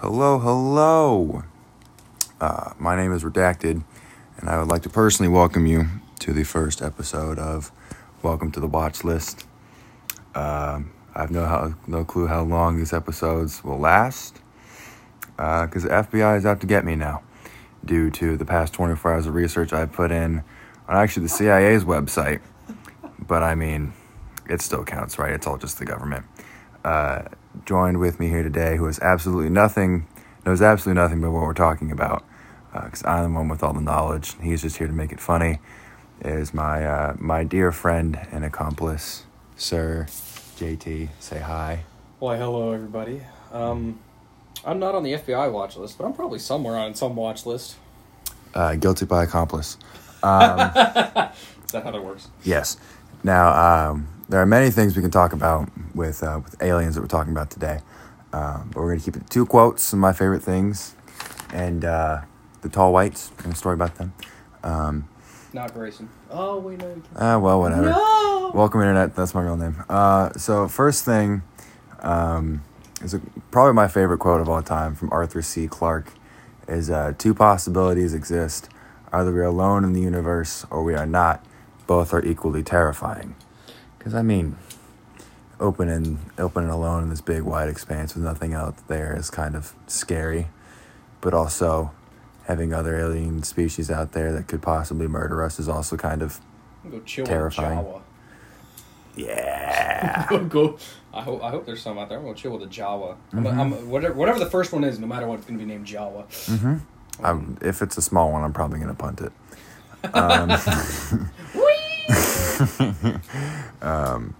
Hello, hello. Uh, my name is Redacted, and I would like to personally welcome you to the first episode of Welcome to the Watch List. Um, I have no how, no clue how long these episodes will last, because the FBI is out to get me now, due to the past 24 hours of research I put in on actually the CIA's website. But I mean, it still counts, right? It's all just the government. Uh, joined with me here today, who has absolutely nothing, knows absolutely nothing about what we're talking about, because I'm the one with all the knowledge. He's just here to make it funny. Is my uh, my dear friend and accomplice, Sir JT. Say hi. Why, hello, everybody. Um, I'm not on the FBI watch list, but I'm probably somewhere on some watch list. Uh, guilty by accomplice. Um, Is that how that works? Yes. Now, um, there are many things we can talk about with uh, with aliens that we're talking about today, um, but we're going to keep it two quotes, some of my favorite things, and uh, the tall whites and a story about them. Um, Not Grayson. Oh, wait, no, can't. uh, well, whatever. No! Welcome, internet. That's my real name. Uh, so, first thing um, is a, probably my favorite quote of all time from Arthur C. Clarke: "Is uh, two possibilities exist: either we are alone in the universe or we are not. Both are equally terrifying." Because I mean, open and open and alone in this big wide expanse with nothing out there is kind of scary, but also having other alien species out there that could possibly murder us is also kind of go Terrifying. yeah. go, go. I hope, I hope there's some out there. I'm gonna chill with a Jawa. I'm, Mhm. I'm, whatever, whatever the first one is, no matter what, it's gonna be named Jawa. Mm-hmm. Um, if it's a small one, I'm probably gonna punt it. Um, um,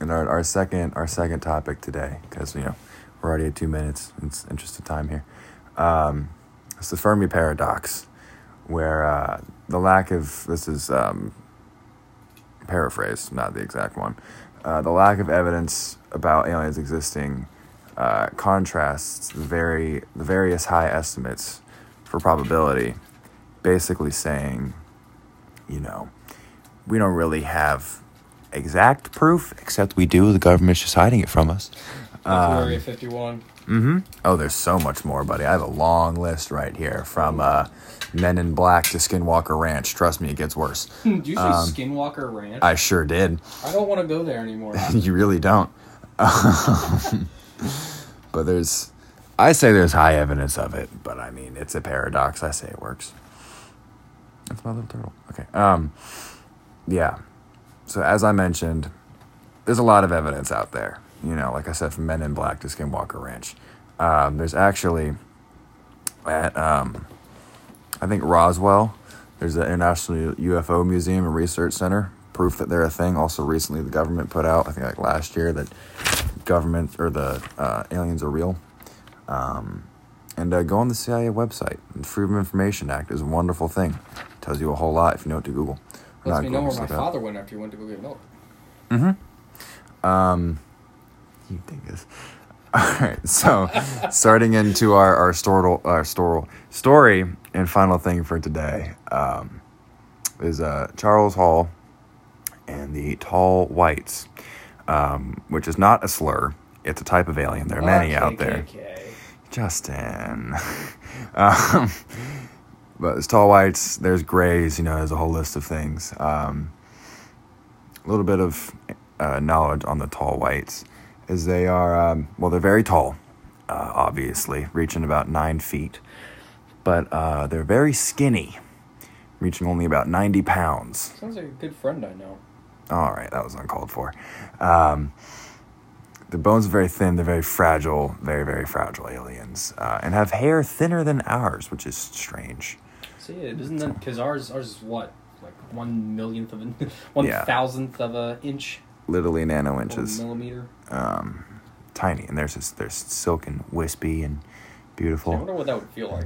and our, our second our second topic today, because you know we're already at two minutes. It's interest of time here. Um, it's the Fermi paradox, where uh, the lack of this is um, paraphrase, not the exact one. Uh, the lack of evidence about aliens existing uh, contrasts the very the various high estimates for probability, basically saying, you know, we don't really have exact proof, except we do. The government's just hiding it from us. Um, Area 51. Mm-hmm. Oh, there's so much more, buddy. I have a long list right here from uh, Men in Black to Skinwalker Ranch. Trust me, it gets worse. Did you say um, Skinwalker Ranch? I sure did. I don't want to go there anymore. you really don't. but there's, I say there's high evidence of it, but I mean, it's a paradox. I say it works. That's my little turtle. Okay. Um, yeah. So as I mentioned, there's a lot of evidence out there. You know, like I said, from Men in Black to Skinwalker Ranch. Um, there's actually at um, I think Roswell. There's an International UFO Museum and Research Center. Proof that they're a thing. Also, recently the government put out, I think like last year, that government or the uh, aliens are real. Um, and uh, go on the CIA website. The Freedom of Information Act is a wonderful thing. It tells you a whole lot if you know what to Google. Lets not me know where my father went after he went to go get milk. Mm-hmm. Um, you dingus. All right, so starting into our our story, our story, story and final thing for today um, is uh, Charles Hall and the Tall Whites, um, which is not a slur. It's a type of alien. There are many out there. RKKK. Justin. um, but there's tall whites, there's grays, you know, there's a whole list of things. Um, a little bit of uh, knowledge on the tall whites is they are, um, well, they're very tall, uh, obviously, reaching about nine feet. But uh, they're very skinny, reaching only about 90 pounds. Sounds like a good friend I know. All right, that was uncalled for. Um, the bones are very thin. They're very fragile, very very fragile aliens, uh, and have hair thinner than ours, which is strange. It isn't that because ours ours is what like one millionth of an one Yeah. thousandth of a inch Literally nano inches, millimeter. um, tiny, and there's this, there's silken, wispy, and See, I wonder what that would feel like.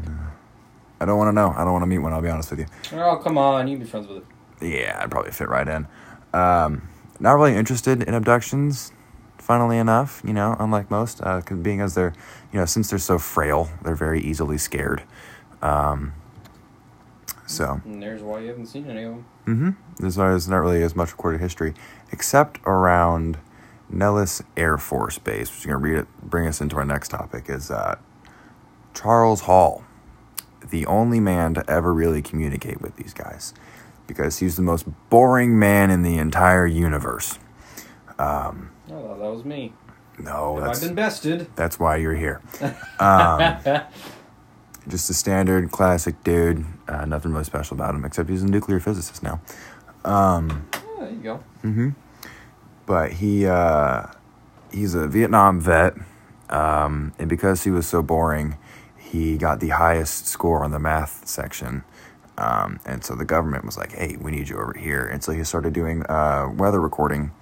I don't want to know. I don't want to meet one. I'll be honest with you. Oh come on, you can be friends with it. Yeah, I'd probably fit right in. Um, not really interested in abductions. Funnily enough, you know, unlike most, uh, being as they're, you know, since they're so frail, they're very easily scared. Um, so, And there's why you haven't seen any of them. mm-hmm. there's, there's not really as much recorded history, except around Nellis Air Force Base, which is going to bring us into our next topic, is uh, Charles Hall, the only man to ever really communicate with these guys, because he's the most boring man in the entire universe. Oh, that was me. No, Have that's I been bested? that's why you're here. Um, just a standard classic dude. Uh, nothing really special about him, except he's a nuclear physicist now. Um, Oh, there you go. Mhm. but he uh, he's a Vietnam vet, um, and because he was so boring, he got the highest score on the math section. Um, and so the government was like, "Hey, we need you over here." And so he started doing uh, weather recording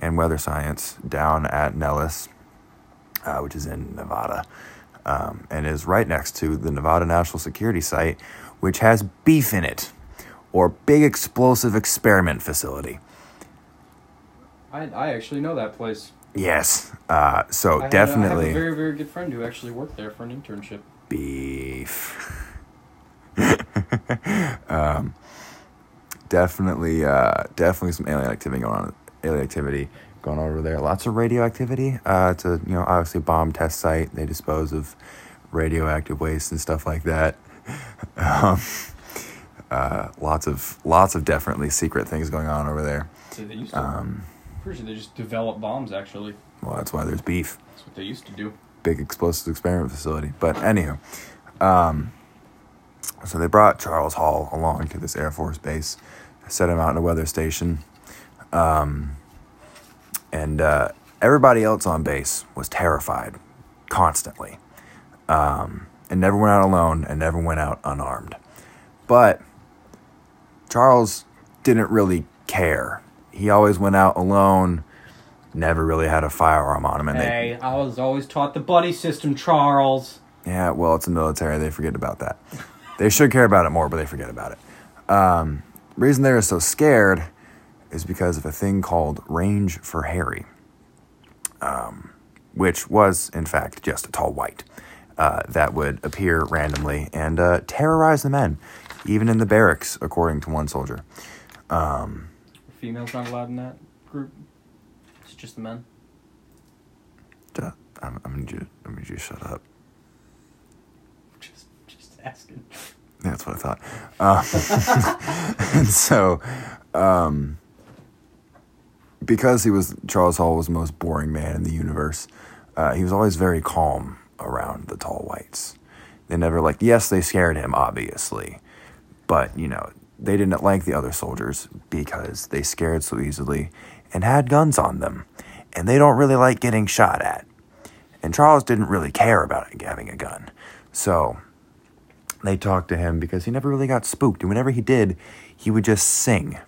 and weather science down at Nellis, uh, which is in Nevada, um, and is right next to the Nevada National Security Site, which has beef in it, or big explosive experiment facility. I, I actually know that place. Yes. Uh, so I a- definitely I have a very, very good friend who actually worked there for an internship. beef. um, definitely, uh, definitely some alien activity going on. Alien activity going on over there. Lots of radioactivity. Uh, it's a you know obviously bomb test site. They dispose of radioactive waste and stuff like that. Um, uh, lots of lots of definitely secret things going on over there. So they used to. Um, pretty sure they just develop bombs. Actually, well, that's why there's beef. that's what they used to do. big explosive experiment facility. But anywho, um, so they brought Charles Hall along to this Air Force base, set him out in a weather station, um, and uh, everybody else on base was terrified constantly, um, and never went out alone and never went out unarmed. But Charles didn't really care. He always went out alone. Never really had a firearm on him, and they, Hey, I was always taught the buddy system, Charles. Yeah, well, it's the military. They forget about that. they should care about it more, but they forget about it. Um, reason they were so scared is because of a thing called range for Harry, um, which was, in fact, just a tall white uh, that would appear randomly and uh, terrorize the men, even in the barracks, according to one soldier. Females not allowed in that group. It's just the men. I'm, I'm gonna you. I'm gonna to shut up. Just, just asking. That's what I thought. Um, and so, um, because he was Charles Hall was the most boring man in the universe, uh, he was always very calm around the tall whites. They never like. Yes, they scared him, obviously, but you know they didn't like the other soldiers because they scared so easily and had guns on them, and they don't really like getting shot at. And Charles didn't really care about having a gun, so they talked to him because he never really got spooked. And whenever he did, he would just sing.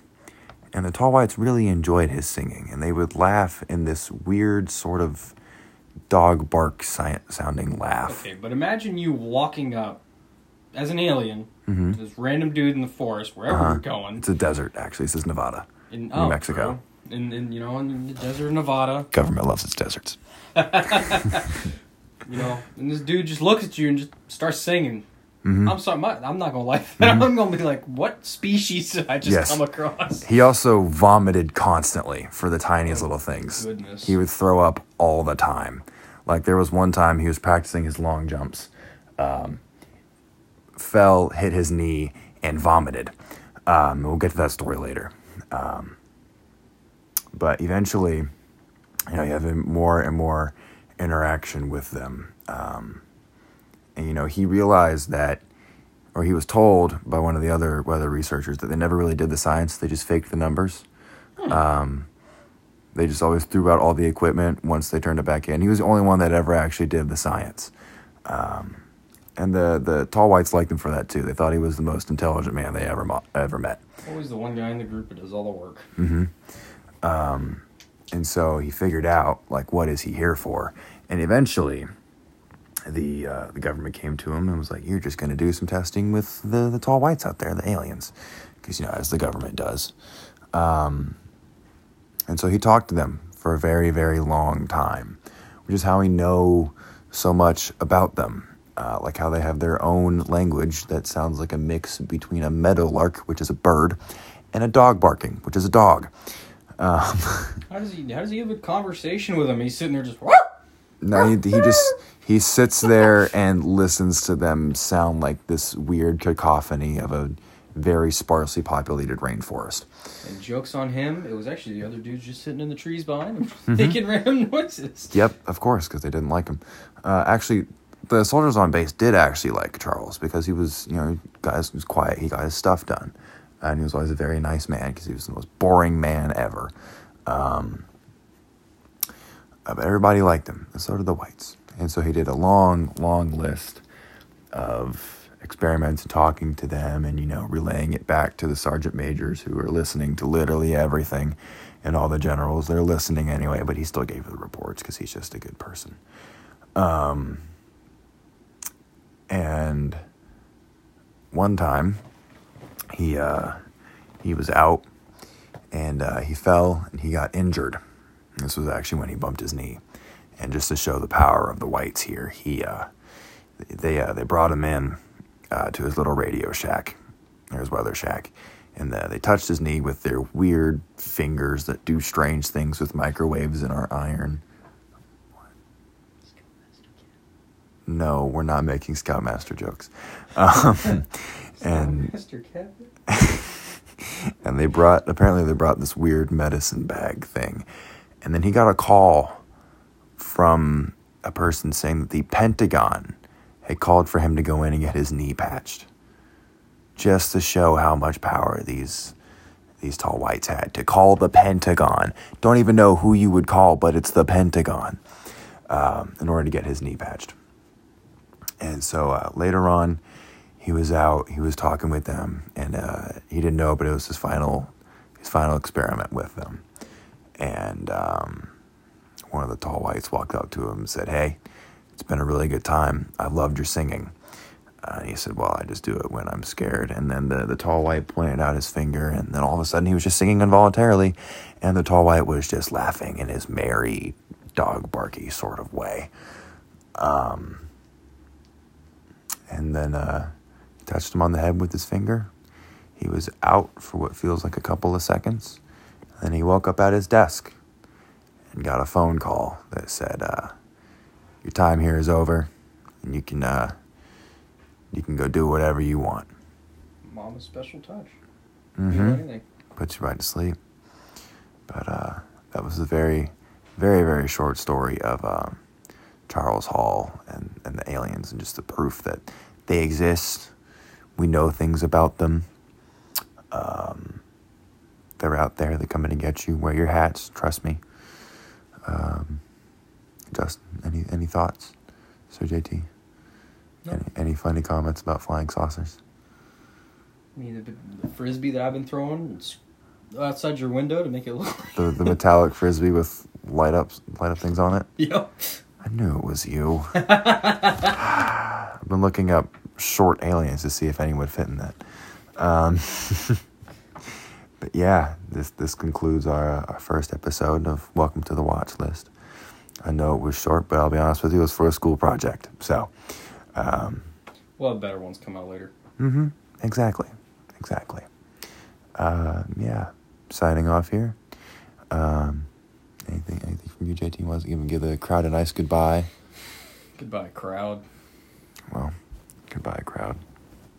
And the Tall Whites really enjoyed his singing. And they would laugh in this weird sort of dog bark si- sounding laugh. Okay, but imagine you walking up as an alien Mm-hmm. to this random dude in the forest, wherever you're going. It's a desert, actually. This is Nevada. In New oh, Mexico. bro. In, in you know in the desert of Nevada, Government loves its deserts. you know, and this dude just looks at you and just starts singing. Mm-hmm. I'm sorry, my, I'm not gonna like that. I'm gonna be like, what species did I just Yes. come across? He also vomited constantly for the tiniest little things. goodness. He would throw up all the time. Like there was one time he was practicing his long jumps, um, fell, hit his knee, and vomited. Um, we'll get to that story later. Um, but eventually, you know, you have more and more interaction with them. Um, and, you know, he realized that, or he was told by one of the other weather researchers that they never really did the science, they just faked the numbers. Um, they just always threw out all the equipment once they turned it back in. He was the only one that ever actually did the science. Um, and the, the tall whites liked him for that too. They thought he was the most intelligent man they ever mo- ever met. Always the one guy in the group that does all the work. Mm-hmm. And so he figured out like what is he here for? And eventually, the uh, the government came to him and was like, "You're just going to do some testing with the the tall whites out there, the aliens, because you know as the government does." Um, and so he talked to them for a very very long time, which is how we know so much about them. Uh, like how they have their own language that sounds like a mix between a meadowlark, which is a bird, and a dog barking, which is a dog. Um, How does he? How does he have a conversation with him? He's sitting there just. No, he, he just he sits there and listens to them sound like this weird cacophony of a very sparsely populated rainforest. And jokes on him. It was actually the other dudes just sitting in the trees behind him, Mm-hmm. making random noises. Yep, of course, because they didn't like him. Uh, actually, the soldiers on base did actually like Charles because he was, you know, guys was quiet. He got his stuff done, and he was always a very nice man because he was the most boring man ever. Um, but everybody liked him, and so did the whites. And so he did a long, long list of experiments and talking to them, and you know, relaying it back to the sergeant majors who were listening to literally everything, and all the generals. They're listening anyway, but he still gave the reports because he's just a good person. Um, and one time, he uh, he was out, and uh, he fell and he got injured. This was actually when he bumped his knee, and just to show the power of the whites here, he uh, they uh, they brought him in uh, to his little radio shack, or his weather shack, and uh, they touched his knee with their weird fingers that do strange things with microwaves in our iron. No, we're not making Scoutmaster jokes. Um, and Mr. Kevin. and they brought apparently they brought this weird medicine bag thing and then he got a call from a person saying that the pentagon had called for him to go in and get his knee patched just to show how much power these these tall whites had to call the pentagon don't even know who you would call but it's the pentagon um, in order to get his knee patched and so uh, later on, he was out. He was talking with them, and uh, he didn't know, but it was his final, his final experiment with them. And um, one of the tall whites walked up to him and said, "Hey, it's been a really good time. I loved your singing." Uh, and he said, "Well, I just do it when I'm scared." And then the the tall white pointed out his finger, and then all of a sudden he was just singing involuntarily, and the tall white was just laughing in his merry, dog barky sort of way. Um, and then uh, he touched him on the head with his finger. He was out for what feels like a couple of seconds. Then he woke up at his desk and got a phone call that said, uh, "Your time here is over, and you can uh, you can go do whatever you want." Mama's special touch. Mm-hmm. Puts you right to sleep. But uh, that was a very, very, very short story of um, Charles Hall and, and the aliens, and just the proof that they exist. We know things about them. Um, they're out there. They're coming to get you. Wear your hats. Trust me. Um, Justin, any any thoughts, Sir JT? No. Any, any funny comments about flying saucers? I mean, the, the frisbee that I've been throwing it's outside your window to make it look. The the metallic frisbee with light up light up things on it. Yep. I knew it was you. I've been looking up short aliens to see if any would fit in that. Um, but yeah, this this concludes our, our first episode of Welcome to the Watch List. I know it was short, but I'll be honest with you, it was for a school project. So, um, We'll have better ones come out later. Mm-hmm. exactly, exactly. Uh, yeah, signing off here. Um, anything, anything from you, JT? Was even give the crowd a nice goodbye. Goodbye, crowd. Well, goodbye, crowd.